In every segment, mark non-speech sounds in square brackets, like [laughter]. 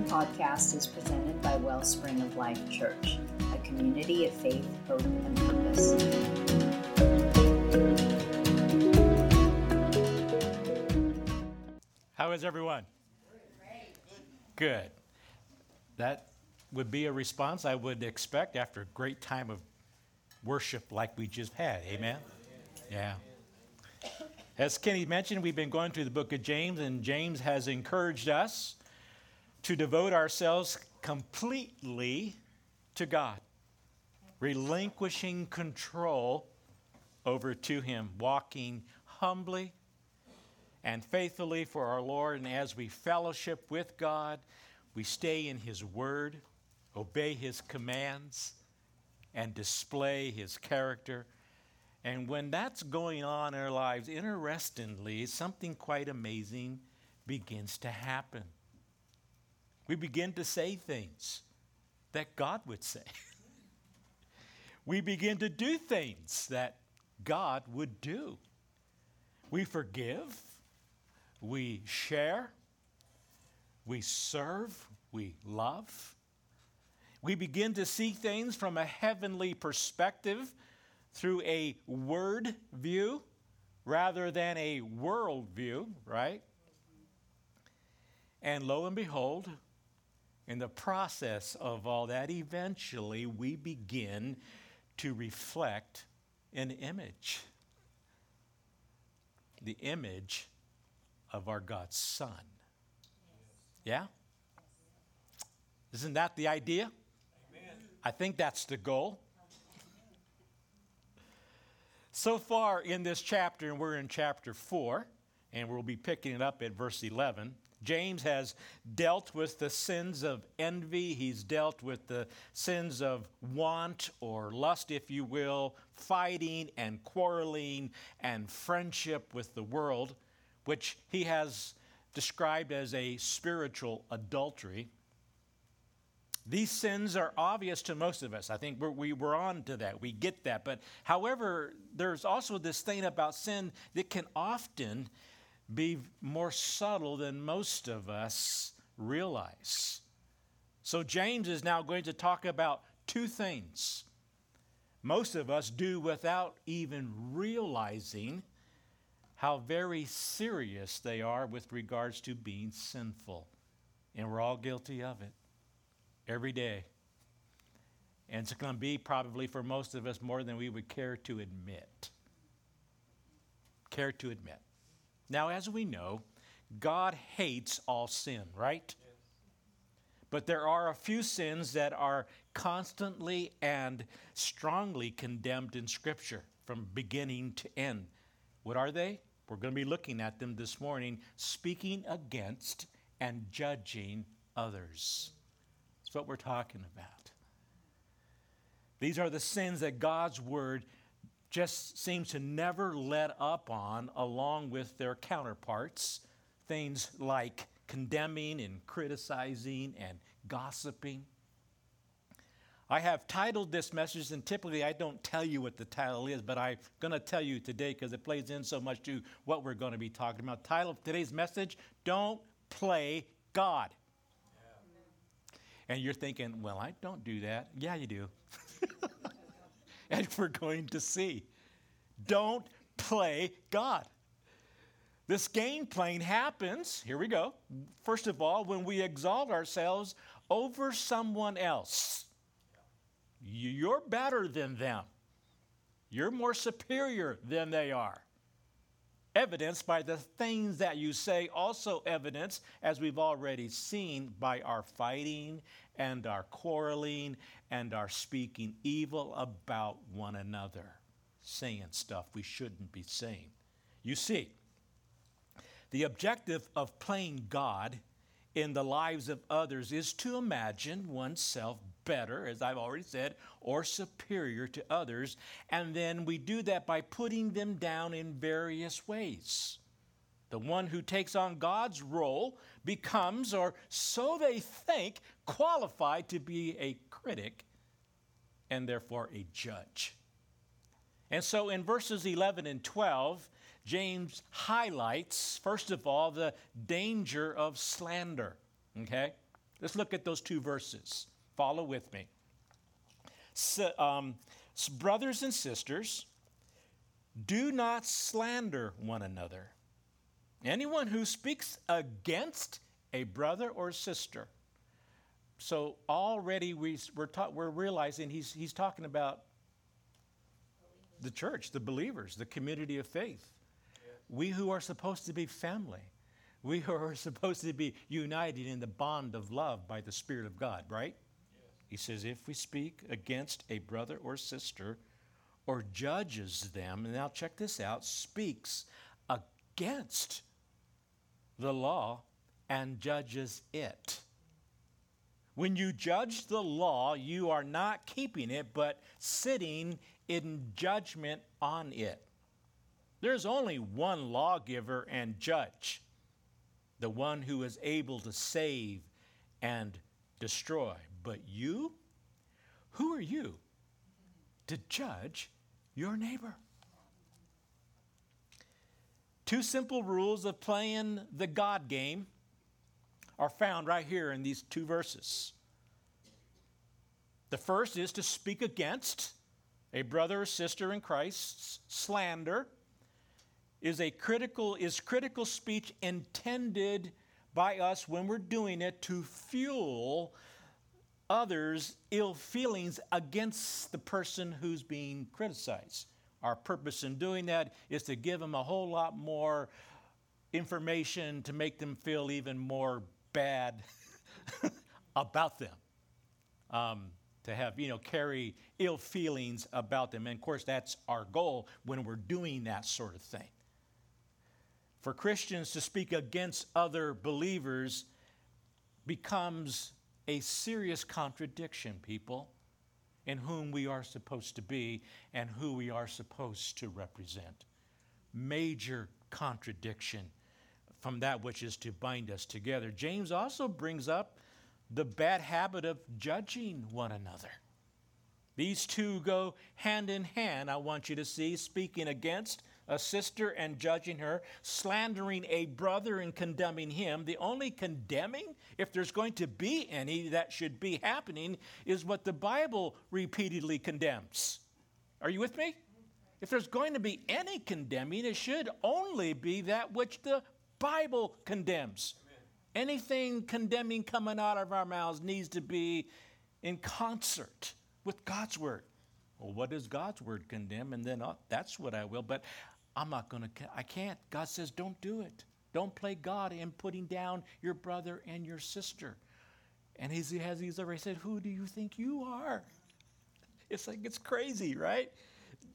podcast is presented by Wellspring of Life Church, a community of faith, hope, and purpose. How is everyone? Good. That would be a response I would expect after a great time of worship like we just had. Amen? Yeah. As Kenny mentioned, we've been going through the book of James, and James has encouraged us to devote ourselves completely to God, relinquishing control over to Him, walking humbly and faithfully for our Lord. And as we fellowship with God, we stay in His Word, obey His commands, and display His character. And when that's going on in our lives, interestingly, something quite amazing begins to happen. We begin to say things that God would say. [laughs] we begin to do things that God would do. We forgive, we share, we serve, we love. We begin to see things from a heavenly perspective through a word view rather than a world view, right? And lo and behold, in the process of all that, eventually we begin to reflect an image the image of our God's Son. Yeah? Isn't that the idea? Amen. I think that's the goal. So far in this chapter, and we're in chapter 4, and we'll be picking it up at verse 11. James has dealt with the sins of envy. He's dealt with the sins of want or lust, if you will, fighting and quarreling and friendship with the world, which he has described as a spiritual adultery. These sins are obvious to most of us. I think we're, we, we're on to that. We get that. But however, there's also this thing about sin that can often be more subtle than most of us realize. So, James is now going to talk about two things most of us do without even realizing how very serious they are with regards to being sinful. And we're all guilty of it every day. And it's going to be probably for most of us more than we would care to admit. Care to admit. Now, as we know, God hates all sin, right? But there are a few sins that are constantly and strongly condemned in Scripture from beginning to end. What are they? We're going to be looking at them this morning, speaking against and judging others. That's what we're talking about. These are the sins that God's Word just seems to never let up on, along with their counterparts, things like condemning and criticizing and gossiping. I have titled this message, and typically I don't tell you what the title is, but I'm going to tell you today because it plays in so much to what we're going to be talking about. Title of today's message Don't Play God. Yeah. And you're thinking, well, I don't do that. Yeah, you do. [laughs] and [laughs] we're going to see. Don't play God. This game playing happens, here we go. First of all, when we exalt ourselves over someone else. You're better than them, you're more superior than they are. Evidenced by the things that you say, also evidenced, as we've already seen, by our fighting and our quarreling and are speaking evil about one another, saying stuff we shouldn't be saying. You see, the objective of playing God in the lives of others is to imagine oneself better, as I've already said, or superior to others. And then we do that by putting them down in various ways. The one who takes on God's role becomes, or so they think, qualified to be a critic and therefore a judge. And so in verses 11 and 12, James highlights, first of all, the danger of slander. Okay? Let's look at those two verses. Follow with me. So, um, brothers and sisters, do not slander one another. Anyone who speaks against a brother or sister. So already we, we're, ta- we're realizing he's, he's talking about the church, the believers, the community of faith. Yeah. We who are supposed to be family. We who are supposed to be united in the bond of love by the Spirit of God, right? Yes. He says, if we speak against a brother or sister or judges them, and now check this out, speaks against the law and judges it. When you judge the law, you are not keeping it, but sitting in judgment on it. There's only one lawgiver and judge, the one who is able to save and destroy. But you, who are you to judge your neighbor? Two simple rules of playing the God game are found right here in these two verses. The first is to speak against a brother or sister in Christ's slander is a critical is critical speech intended by us when we're doing it to fuel others ill feelings against the person who's being criticized our purpose in doing that is to give them a whole lot more information to make them feel even more bad [laughs] about them um, to have, you know, carry ill feelings about them. And of course, that's our goal when we're doing that sort of thing. For Christians to speak against other believers becomes a serious contradiction, people, in whom we are supposed to be and who we are supposed to represent. Major contradiction from that which is to bind us together. James also brings up the bad habit of judging one another. These two go hand in hand, I want you to see, speaking against a sister and judging her, slandering a brother and condemning him. The only condemning, if there's going to be any that should be happening, is what the Bible repeatedly condemns. Are you with me? If there's going to be any condemning, it should only be that which the Bible condemns. Anything condemning coming out of our mouths needs to be in concert with God's word. Well, what does God's word condemn? And then uh, that's what I will. But I'm not going to, I can't. God says, don't do it. Don't play God in putting down your brother and your sister. And he's, has he's already said, Who do you think you are? It's like, it's crazy, right?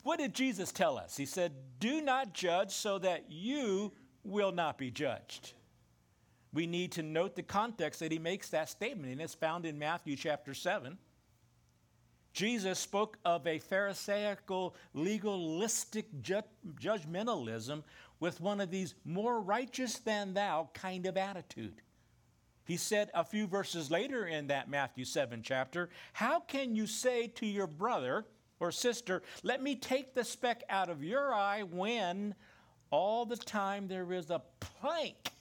What did Jesus tell us? He said, Do not judge so that you will not be judged we need to note the context that he makes that statement, and it's found in Matthew chapter 7. Jesus spoke of a Pharisaical, legalistic ju- judgmentalism with one of these more righteous than thou kind of attitude. He said a few verses later in that Matthew 7 chapter, How can you say to your brother or sister, Let me take the speck out of your eye when all the time there is a plank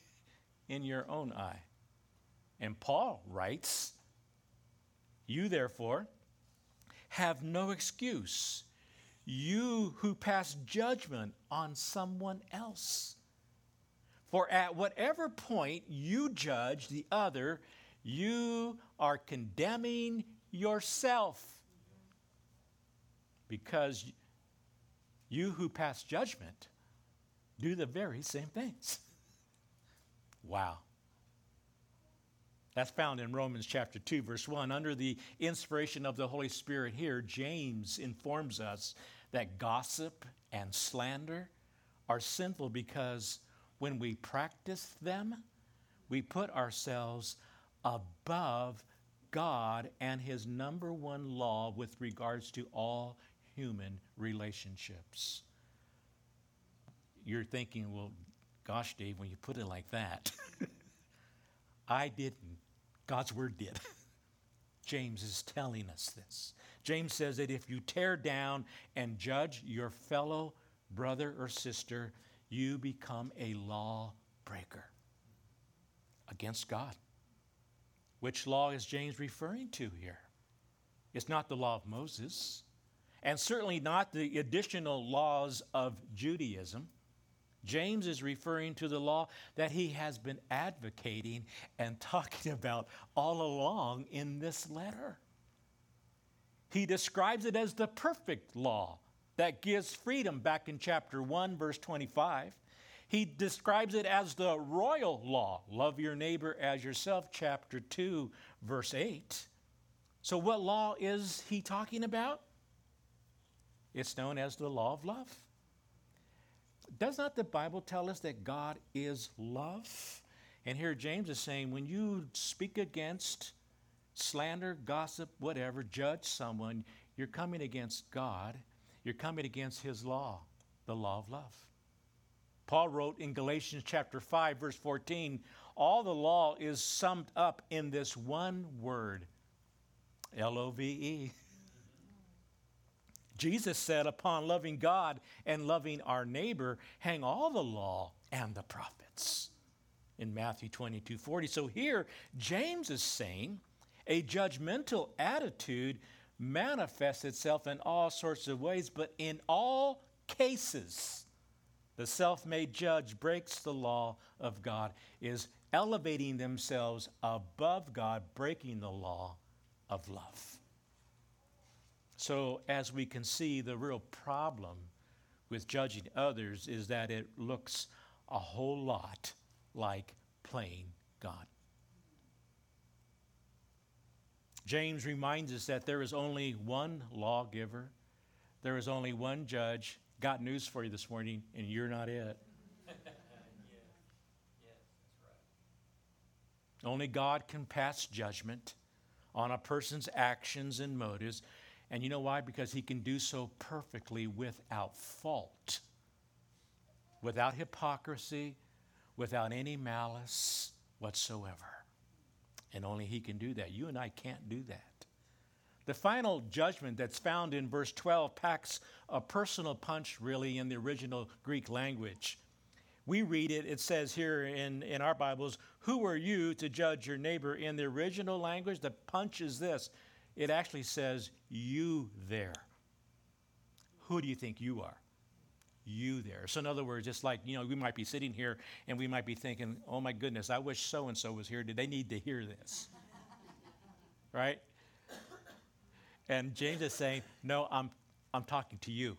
in your own eye. And Paul writes, You therefore have no excuse, you who pass judgment on someone else. For at whatever point you judge the other, you are condemning yourself. Because you who pass judgment do the very same things. Wow. That's found in Romans chapter 2, verse 1. Under the inspiration of the Holy Spirit here, James informs us that gossip and slander are sinful because when we practice them, we put ourselves above God and His number one law with regards to all human relationships. You're thinking, well, Gosh, Dave, when you put it like that, [laughs] I didn't. God's word did. [laughs] James is telling us this. James says that if you tear down and judge your fellow brother or sister, you become a lawbreaker against God. Which law is James referring to here? It's not the law of Moses, and certainly not the additional laws of Judaism. James is referring to the law that he has been advocating and talking about all along in this letter. He describes it as the perfect law that gives freedom back in chapter 1, verse 25. He describes it as the royal law, love your neighbor as yourself, chapter 2, verse 8. So, what law is he talking about? It's known as the law of love. Does not the Bible tell us that God is love? And here James is saying when you speak against slander, gossip, whatever, judge someone, you're coming against God. You're coming against his law, the law of love. Paul wrote in Galatians chapter 5 verse 14, all the law is summed up in this one word, L O V E. [laughs] Jesus said, upon loving God and loving our neighbor, hang all the law and the prophets in Matthew 22 40. So here, James is saying a judgmental attitude manifests itself in all sorts of ways, but in all cases, the self made judge breaks the law of God, is elevating themselves above God, breaking the law of love. So, as we can see, the real problem with judging others is that it looks a whole lot like playing God. James reminds us that there is only one lawgiver, there is only one judge. Got news for you this morning, and you're not it. yeah. Yeah, right. [laughs] Only God can pass judgment on a person's actions and motives. And you know why? Because he can do so perfectly without fault, without hypocrisy, without any malice whatsoever. And only he can do that. You and I can't do that. The final judgment that's found in verse 12 packs a personal punch, really, in the original Greek language. We read it, it says here in, in our Bibles, Who are you to judge your neighbor? In the original language, the punch is this it actually says, You there. Who do you think you are? You there. So, in other words, it's like, you know, we might be sitting here and we might be thinking, Oh my goodness, I wish so and so was here. Did they need to hear this? [laughs] right? And James is saying, No, I'm, I'm talking to you.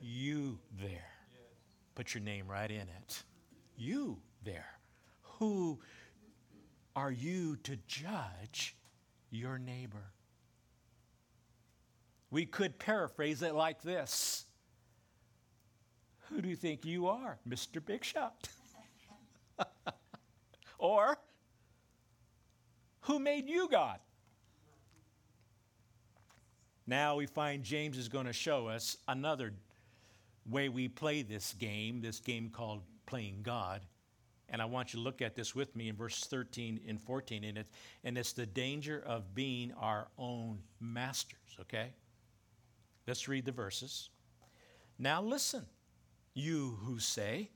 You there. Yes. Put your name right in it. You there. Who are you to judge your neighbor? We could paraphrase it like this Who do you think you are, Mr. Big Shot? [laughs] or, Who made you God? Now we find James is going to show us another way we play this game, this game called playing God. And I want you to look at this with me in verse 13 and 14. And it's, and it's the danger of being our own masters, okay? Let's read the verses. Now listen, you who say,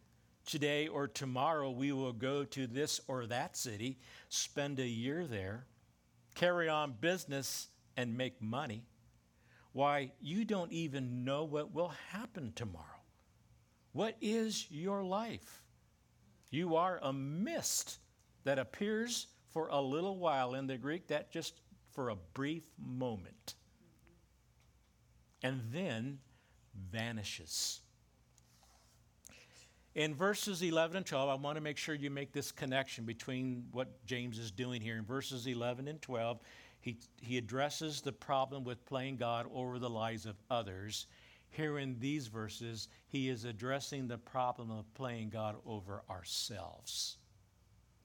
Today or tomorrow we will go to this or that city, spend a year there, carry on business, and make money. Why, you don't even know what will happen tomorrow. What is your life? You are a mist that appears for a little while in the Greek, that just for a brief moment and then vanishes. In verses 11 and 12, I want to make sure you make this connection between what James is doing here. In verses 11 and 12, he, he addresses the problem with playing God over the lives of others. Here in these verses, he is addressing the problem of playing God over ourselves.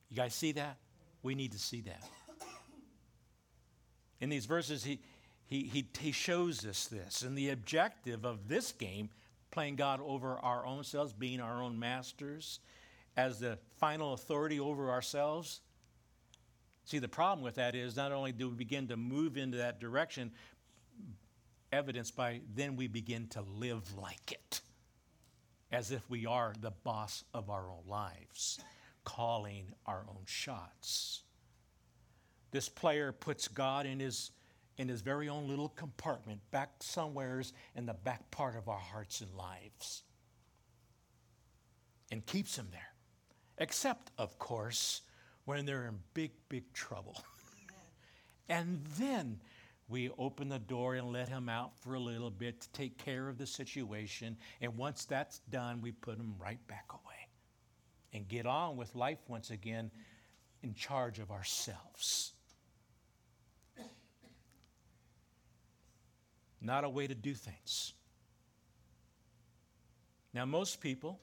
You guys see that? We need to see that. In these verses, he, he, he, he shows us this. And the objective of this game, playing God over our own selves, being our own masters, as the final authority over ourselves. See, the problem with that is not only do we begin to move into that direction, evidenced by then we begin to live like it, as if we are the boss of our own lives, calling our own shots. this player puts God in his, in his very own little compartment, back somewheres in the back part of our hearts and lives, and keeps him there. Except, of course, when they're in big, big trouble. [laughs] and then we open the door and let him out for a little bit to take care of the situation. And once that's done, we put him right back away and get on with life once again in charge of ourselves. Not a way to do things. Now, most people,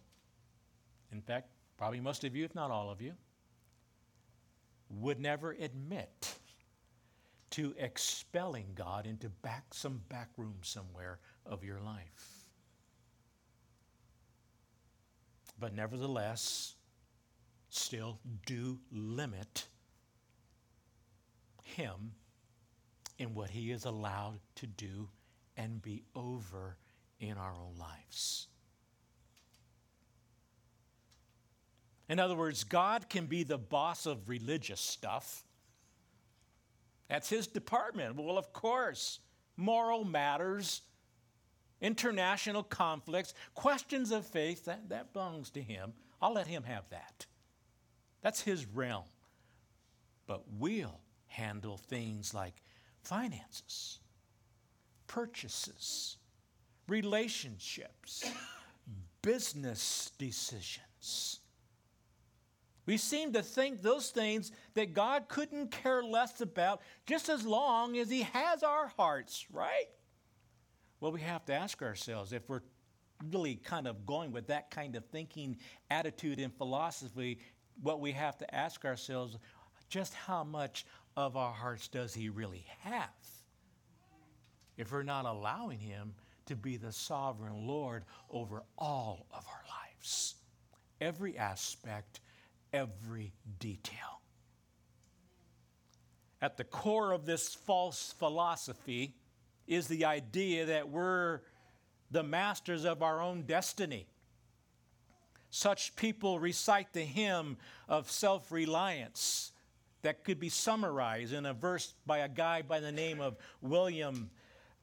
in fact, probably most of you, if not all of you, would never admit to expelling God into back some back room somewhere of your life. But nevertheless, still do limit him in what he is allowed to do and be over in our own lives. In other words, God can be the boss of religious stuff. That's his department. Well, of course, moral matters, international conflicts, questions of faith, that, that belongs to him. I'll let him have that. That's his realm. But we'll handle things like finances, purchases, relationships, business decisions. We seem to think those things that God couldn't care less about just as long as He has our hearts, right? Well, we have to ask ourselves if we're really kind of going with that kind of thinking, attitude, and philosophy, what we have to ask ourselves just how much of our hearts does He really have? If we're not allowing Him to be the sovereign Lord over all of our lives, every aspect every detail. At the core of this false philosophy is the idea that we're the masters of our own destiny. Such people recite the hymn of self reliance that could be summarized in a verse by a guy by the name of William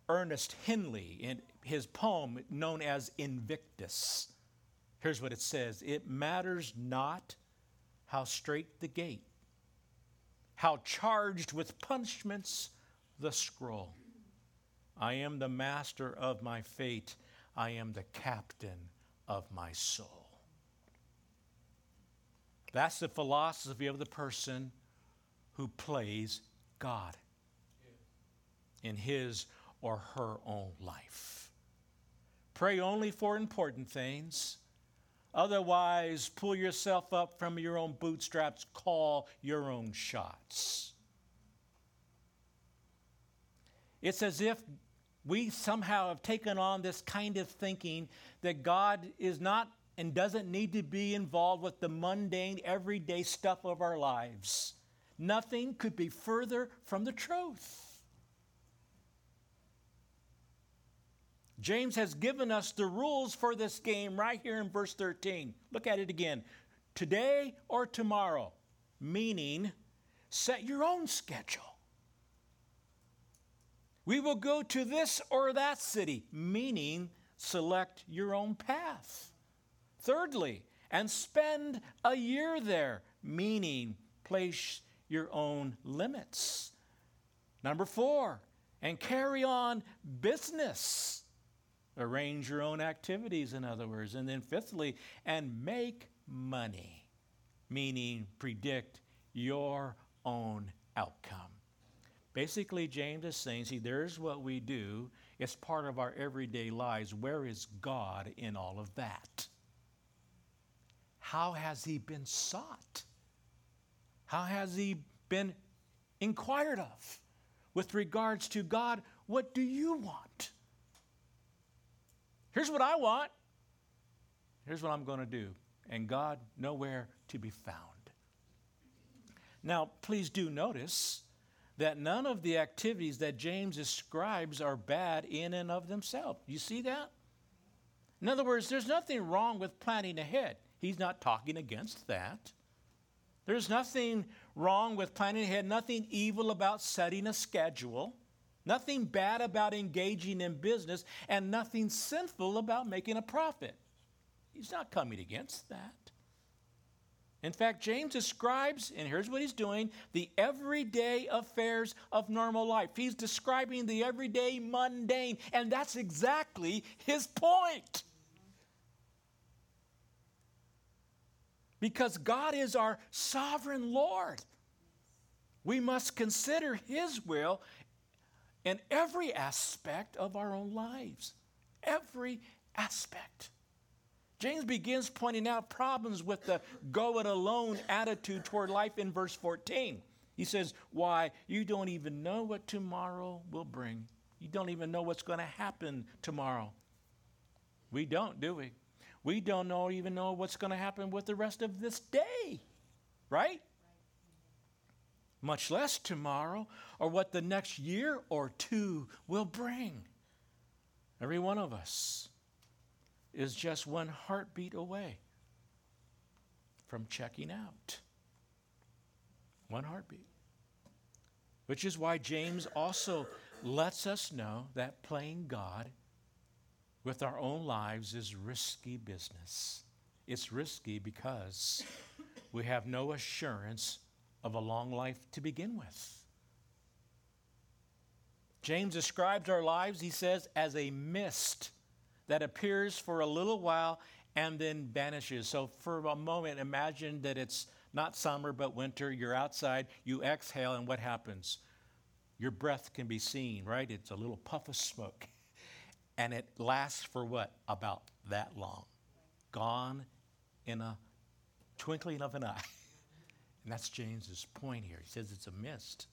Ernest Henley in his poem known as Invictus. Here's what it says It matters not how straight the gate, how charged with punishments the scroll. I am the master of my fate, I am the captain of my soul. That's the philosophy of the person who plays God in his or her own life. Pray only for important things Otherwise, pull yourself up from your own bootstraps, call your own shots. It's as if we somehow have taken on this kind of thinking that God is not and doesn't need to be involved with the mundane, everyday stuff of our lives. Nothing could be further from the truth. James has given us the rules for this game right here in verse 13. Look at it again. Today or tomorrow, meaning set your own schedule. We will go to this or that city, meaning select your own path. Thirdly, and spend a year there, meaning place your own limits. Number four, and carry on business Arrange your own activities, in other words. And then, fifthly, and make money, meaning predict your own outcome. Basically, James is saying, see, there's what we do. It's part of our everyday lives. Where is God in all of that? How has he been sought? How has he been inquired of? With regards to God, what do you want? Here's what I want. Here's what I'm going to do. And God, nowhere to be found. Now, please do notice that none of the activities that James describes are bad in and of themselves. You see that? In other words, there's nothing wrong with planning ahead. He's not talking against that. There's nothing wrong with planning ahead, nothing evil about setting a schedule, nothing bad about engaging in business, and nothing sinful about making a profit. He's not coming against that. In fact, James describes, and here's what he's doing the everyday affairs of normal life. He's describing the everyday mundane, and that's exactly his point. Because God is our sovereign Lord. We must consider his will in every aspect of our own lives. Every aspect. James begins pointing out problems with the go it alone attitude toward life in verse 14. He says, Why, you don't even know what tomorrow will bring. You don't even know what's going to happen tomorrow. We don't, do we? We don't know, even know what's going to happen with the rest of this day, right? Much less tomorrow or what the next year or two will bring. Every one of us is just one heartbeat away from checking out. One heartbeat. Which is why James also lets us know that playing God with our own lives is risky business. It's risky because we have no assurance of a long life to begin with. James describes our lives, he says, as a mist that appears for a little while and then vanishes. So, for a moment, imagine that it's not summer but winter. You're outside, you exhale, and what happens? Your breath can be seen, right? It's a little puff of smoke. [laughs] And it lasts for what? About that long. Gone in a twinkling of an eye. [laughs] And that's James's point here. He says it's a mist.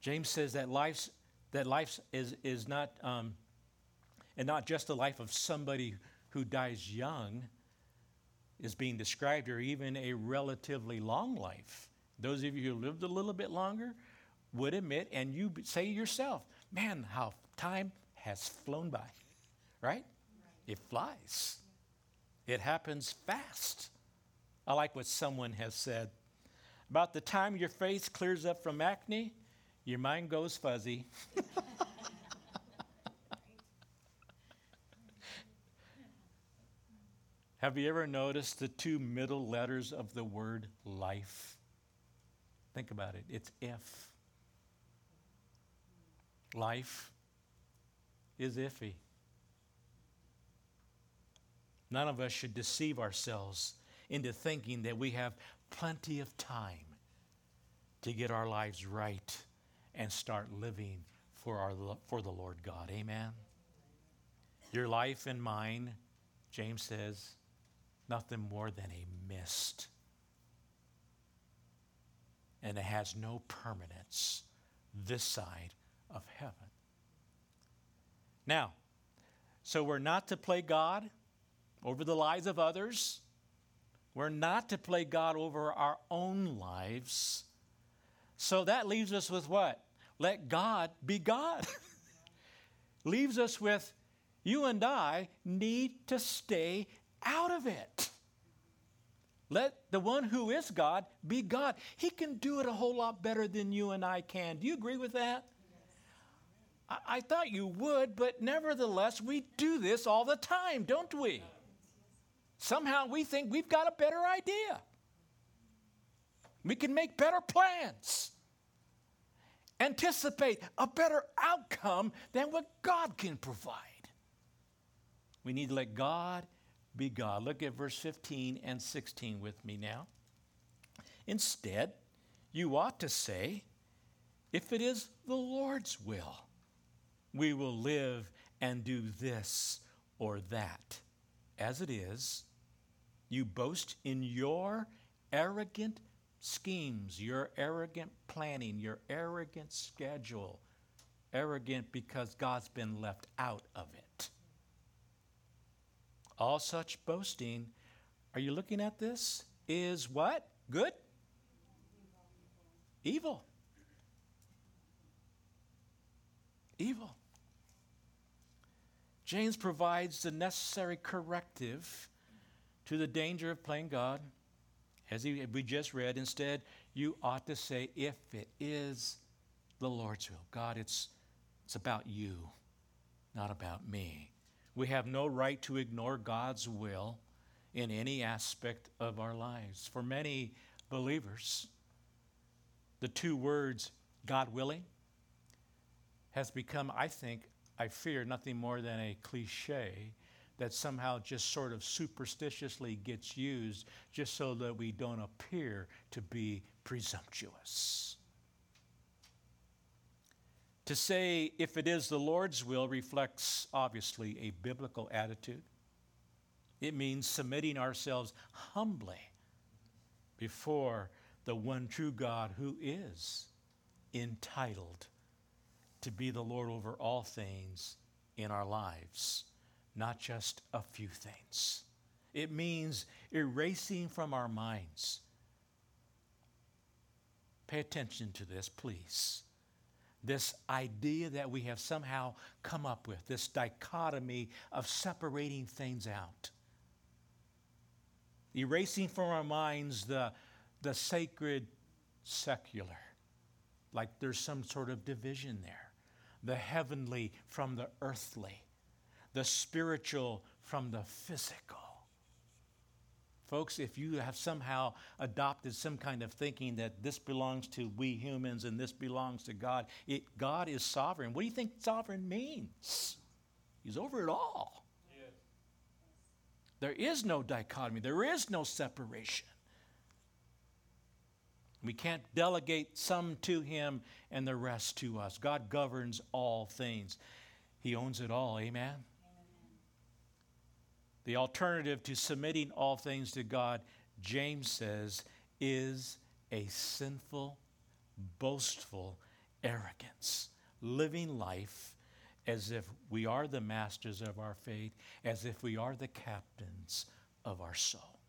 James says that life that life is, is not um, and not just the life of somebody who dies young is being described, or even a relatively long life. Those of you who lived a little bit longer would admit, and you say yourself, man, how time has flown by, right? right? It flies, it happens fast. I like what someone has said. About the time your face clears up from acne, your mind goes fuzzy. [laughs] Have you ever noticed the two middle letters of the word life? Think about it. It's if. Life is iffy. None of us should deceive ourselves into thinking that we have plenty of time to get our lives right and start living for, our, for the Lord God. Amen? Your life and mine, James says, nothing more than a mist. And it has no permanence this side of heaven. Now, so we're not to play God over the lives of others. We're not to play God over our own lives. So that leaves us with what? Let God be God. [laughs] leaves us with you and I need to stay out of it. Let the one who is God be God. He can do it a whole lot better than you and I can. Do you agree with that? I, I thought you would, but nevertheless, we do this all the time, don't we? Somehow we think we've got a better idea. We can make better plans, anticipate a better outcome than what God can provide. We need to let God be God. Look at verse 15 and 16 with me now. Instead, you ought to say, if it is the Lord's will, we will live and do this or that. As it is, you boast in your arrogant schemes, your arrogant planning, your arrogant schedule. Arrogant because God's been left out of it. All such boasting, are you looking at this? Is what? Good? Evil. Evil. James provides the necessary corrective to the danger of playing God as we just read. Instead, you ought to say, if it is the Lord's will. God, it's, it's about you, not about me. We have no right to ignore God's will in any aspect of our lives. For many believers, the two words, God willing, has become, I think, I fear, nothing more than a cliche that somehow just sort of superstitiously gets used just so that we don't appear to be presumptuous. To say, if it is the Lord's will, reflects obviously a biblical attitude. It means submitting ourselves humbly before the one true God who is entitled to be the Lord over all things in our lives, not just a few things. It means erasing from our minds. Pay attention to this, please. This idea that we have somehow come up with, this dichotomy of separating things out. Erasing from our minds the, the sacred secular, like there's some sort of division there the heavenly from the earthly, the spiritual from the physical. Folks, if you have somehow adopted some kind of thinking that this belongs to we humans and this belongs to God, it, God is sovereign. What do you think sovereign means? He's over it all. There is no dichotomy, there is no separation. We can't delegate some to him and the rest to us. God governs all things, He owns it all. Amen? The alternative to submitting all things to God, James says, is a sinful, boastful arrogance, living life as if we are the masters of our faith, as if we are the captains of our soul.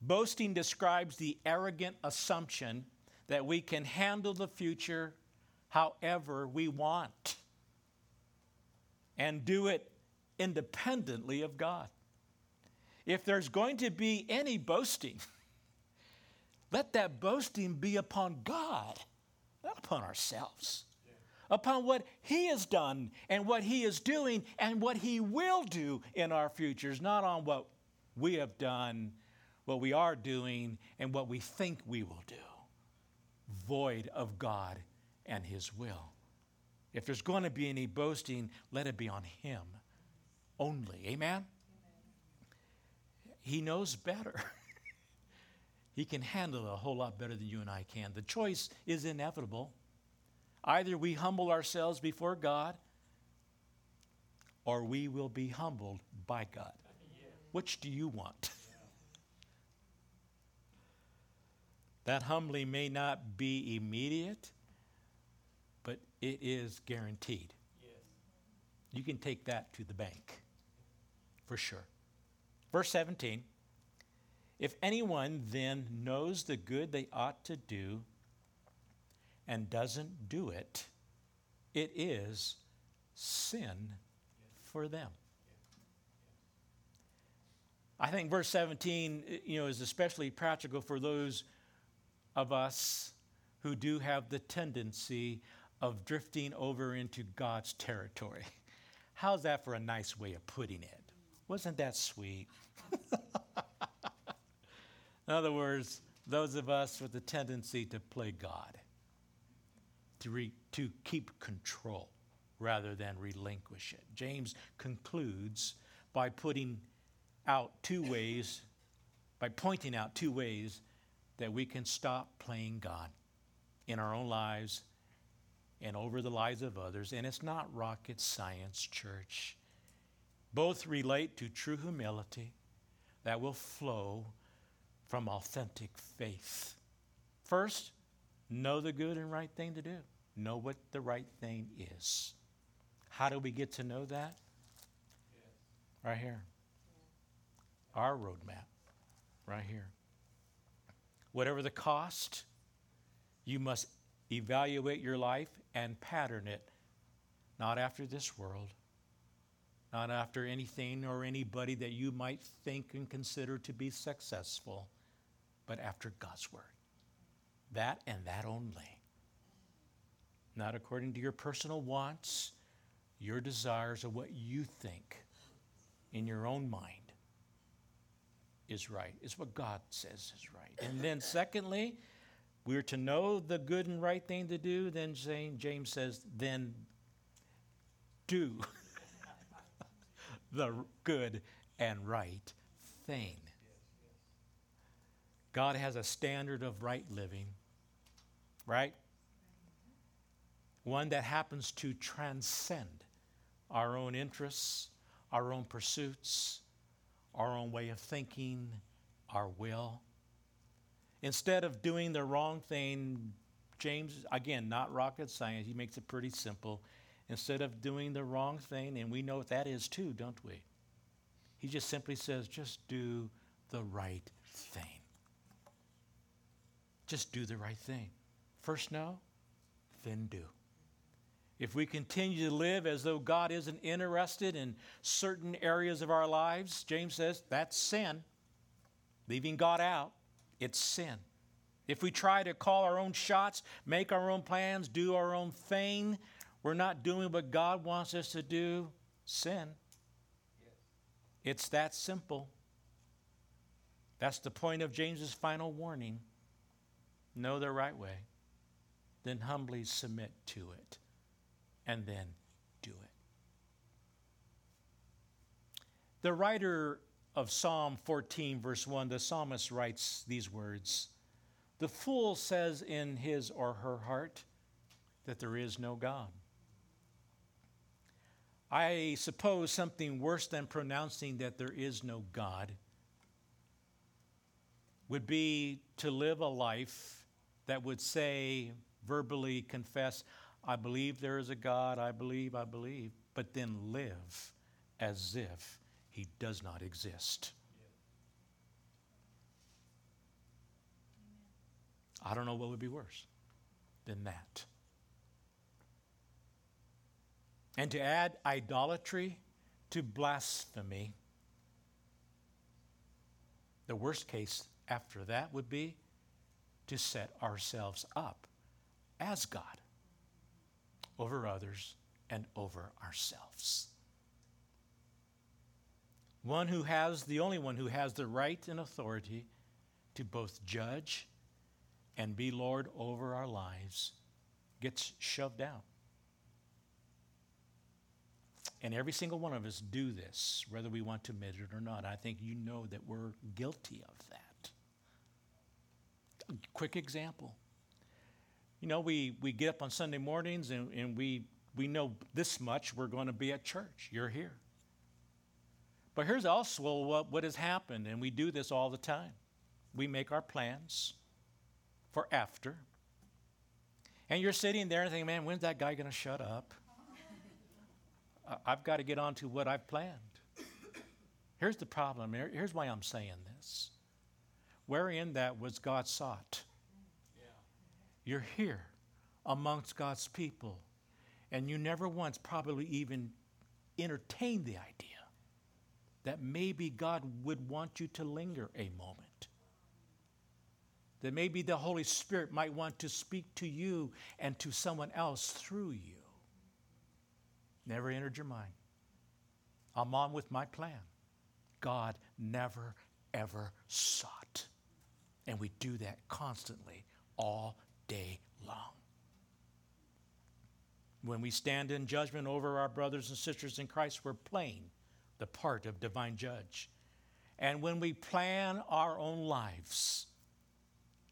Boasting describes the arrogant assumption that we can handle the future however we want and do it independently of God. If there's going to be any boasting, let that boasting be upon God, not upon ourselves. Upon what He has done and what He is doing and what He will do in our futures, not on what we have done what we are doing and what we think we will do, void of God and His will. If there's going to be any boasting, let it be on Him only. Amen? He knows better. [laughs] he can handle it a whole lot better than you and I can. The choice is inevitable. Either we humble ourselves before God, or we will be humbled by God. Which do you want? [laughs] That humbling may not be immediate, but it is guaranteed. Yes. You can take that to the bank for sure. Verse 17 If anyone then knows the good they ought to do and doesn't do it, it is sin for them. I think verse 17 you know, is especially practical for those of us who do have the tendency of drifting over into God's territory. How's that for a nice way of putting it? Wasn't that sweet? [laughs] In other words, those of us with the tendency to play God, to, re, to keep control rather than relinquish it. James concludes by putting out two ways, by pointing out two ways that we can stop playing God in our own lives and over the lives of others. And it's not rocket science, church. Both relate to true humility that will flow from authentic faith. First, know the good and right thing to do, know what the right thing is. How do we get to know that? Right here. Our roadmap, right here. Whatever the cost, you must evaluate your life and pattern it, not after this world, not after anything or anybody that you might think and consider to be successful, but after God's word. That and that only. Not according to your personal wants, your desires, or what you think in your own mind is right. It's what God says is right. And then, secondly, we're to know the good and right thing to do. Then James says, then do [laughs] the good and right thing. God has a standard of right living, right? One that happens to transcend our own interests, our own pursuits, our own way of thinking, our will. Instead of doing the wrong thing, James, again, not rocket science, he makes it pretty simple. Instead of doing the wrong thing, and we know what that is too, don't we? He just simply says, just do the right thing. Just do the right thing. First know, then do. If we continue to live as though God isn't interested in certain areas of our lives, James says that's sin. Leaving God out, it's sin. If we try to call our own shots, make our own plans, do our own thing, we're not doing what God wants us to do, sin. It's that simple. That's the point of James's final warning. Know the right way, then humbly submit to it and then do it. The writer of Psalm 14, verse 1, the psalmist writes these words The fool says in his or her heart that there is no God. I suppose something worse than pronouncing that there is no God would be to live a life that would say, verbally confess, I believe there is a God, I believe, I believe, but then live as if he does not exist. I don't know what would be worse than that. And to add idolatry to blasphemy, the worst case after that would be to set ourselves up as God over others, and over ourselves. One who has, the only one who has the right and authority to both judge and be Lord over our lives gets shoved out. And every single one of us do this, whether we want to admit it or not. I think you know that we're guilty of that. Quick example you know, we, we get up on Sunday mornings and, and we, we know this much we're going to be at church. You're here. But here's also what, what has happened, and we do this all the time. We make our plans for after. And you're sitting there and thinking, man, when's that guy going to shut up? I've got to get on to what I've planned. Here's the problem. Here's why I'm saying this. Wherein that was God sought. You're here amongst God's people, and you never once probably even entertained the idea that maybe God would want you to linger a moment. That maybe the Holy Spirit might want to speak to you and to someone else through you. Never entered your mind. I'm on with my plan. God never, ever sought. And we do that constantly, all day long. When we stand in judgment over our brothers and sisters in Christ, we're playing the part of divine judge. And when we plan our own lives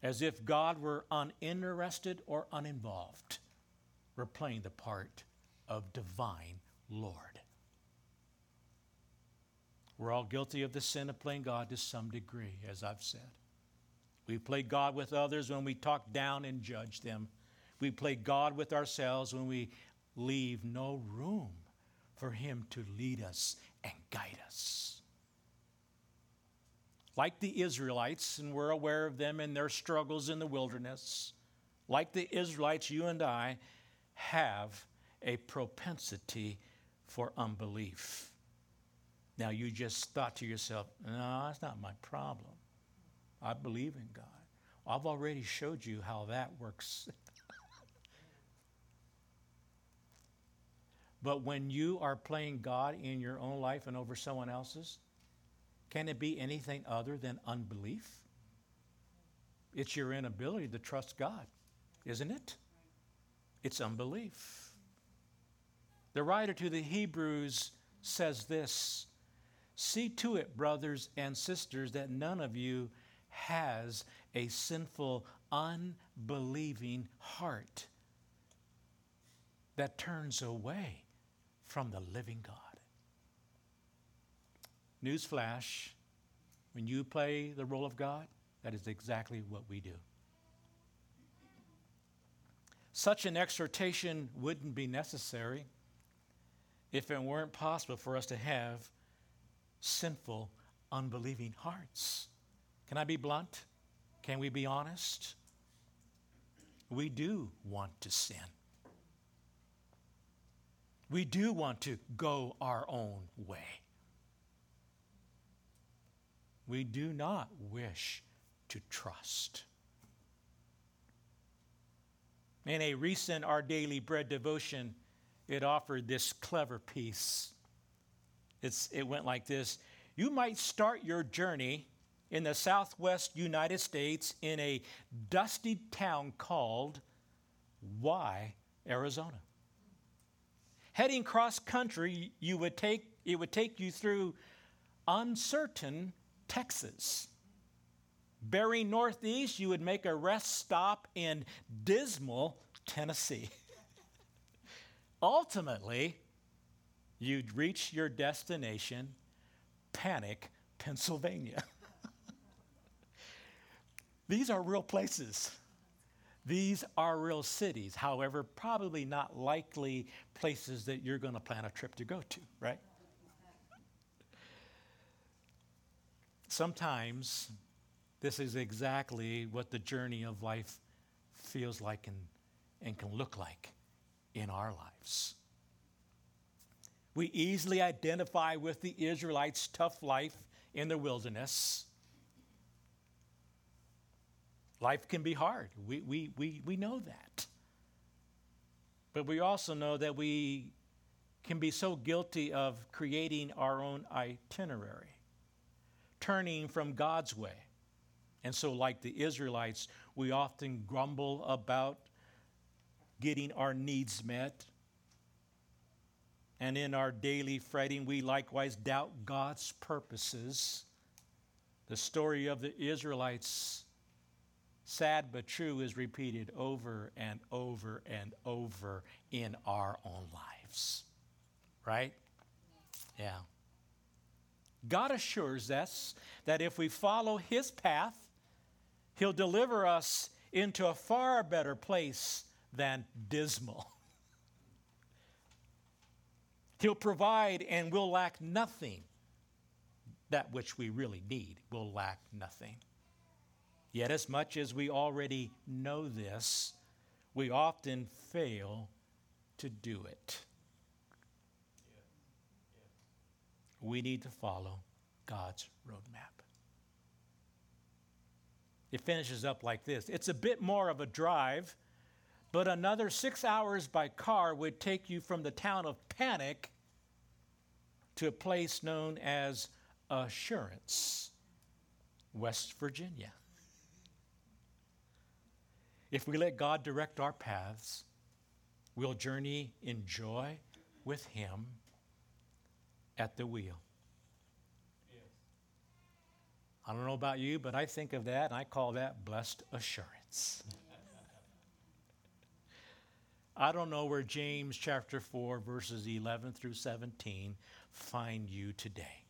as if God were uninterested or uninvolved, we're playing the part of divine Lord. We're all guilty of the sin of playing God to some degree, as I've said. We play God with others when we talk down and judge them. We play God with ourselves when we leave no room for Him to lead us and guide us. Like the Israelites, and we're aware of them and their struggles in the wilderness, like the Israelites, you and I have a propensity for unbelief. Now, you just thought to yourself, no, that's not my problem. I believe in God. I've already showed you how that works. [laughs] but when you are playing God in your own life and over someone else's, can it be anything other than unbelief? It's your inability to trust God, isn't it? It's unbelief. The writer to the Hebrews says this See to it, brothers and sisters, that none of you has a sinful, unbelieving heart that turns away from the living God. Newsflash when you play the role of God, that is exactly what we do. Such an exhortation wouldn't be necessary if it weren't possible for us to have sinful, unbelieving hearts. Can I be blunt? Can we be honest? We do want to sin. We do want to go our own way. We do not wish to trust. In a recent Our Daily Bread devotion, it offered this clever piece. It's, it went like this You might start your journey in the southwest United States in a dusty town called Why, Arizona. Heading cross country, you would take, it would take you through uncertain Texas. Bearing northeast, you would make a rest stop in dismal Tennessee. [laughs] Ultimately, you'd reach your destination, Panic, Pennsylvania. [laughs] These are real places. These are real cities. However, probably not likely places that you're going to plan a trip to go to, right? Sometimes this is exactly what the journey of life feels like and, and can look like in our lives. We easily identify with the Israelites' tough life in the wilderness. Life can be hard. We, we, we, we know that. But we also know that we can be so guilty of creating our own itinerary, turning from God's way. And so, like the Israelites, we often grumble about getting our needs met. And in our daily fretting, we likewise doubt God's purposes. The story of the Israelites, sad but true, is repeated over and over and over in our own lives. Right? Yeah. God assures us that if we follow His path, He'll deliver us into a far better place than dismal. He'll provide and we'll lack nothing. That which we really need will lack nothing. Yet, as much as we already know this, we often fail to do it. We need to follow God's roadmap. It finishes up like this It's a bit more of a drive but another six hours by car would take you from the town of Panic to a place known as Assurance, West Virginia. If we let God direct our paths, we'll journey in joy with Him at the wheel. I don't know about you, but I think of that and I call that blessed assurance. I don't know where James chapter 4, verses 11 through 17 find you today.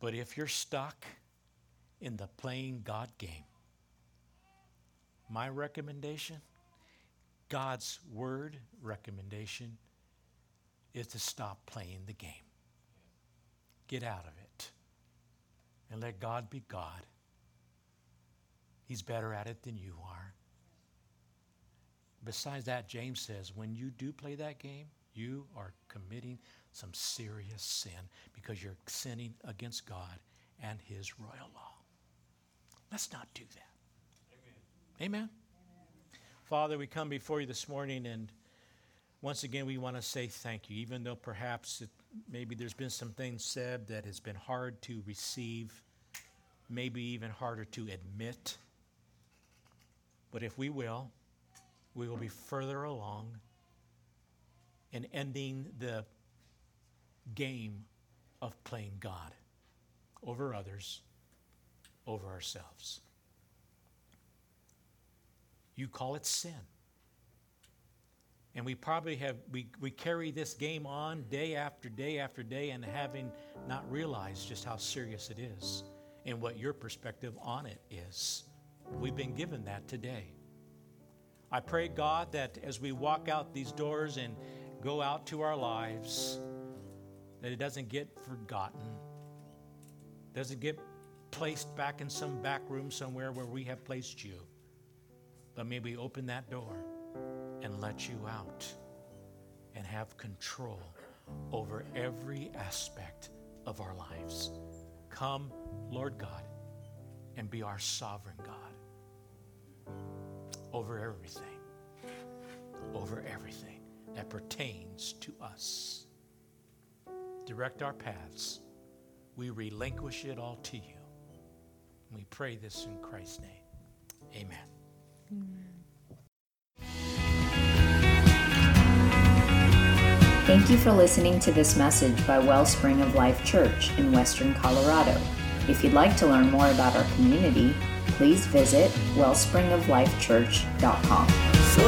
But if you're stuck in the playing God game, my recommendation, God's word recommendation, is to stop playing the game. Get out of it and let God be God. He's better at it than you are. Besides that, James says when you do play that game, you are committing some serious sin because you're sinning against God and his royal law. Let's not do that. Amen. Amen. Father, we come before you this morning and once again we want to say thank you, even though perhaps it, maybe there's been some things said that has been hard to receive, maybe even harder to admit. But if we will, we will be further along in ending the game of playing God over others, over ourselves. You call it sin. And we probably have, we, we carry this game on day after day after day and having not realized just how serious it is and what your perspective on it is. We've been given that today. I pray, God, that as we walk out these doors and go out to our lives, that it doesn't get forgotten, doesn't get placed back in some back room somewhere where we have placed you. But may we open that door and let you out and have control over every aspect of our lives. Come, Lord God, and be our sovereign God over everything, over everything that pertains to us. Direct our paths. We relinquish it all to you. We pray this in Christ's name. Amen. Thank you for listening to this message by Wellspring of Life Church in Western Colorado. If you'd like to learn more about our community, please visit wellspringoflifechurch.com. So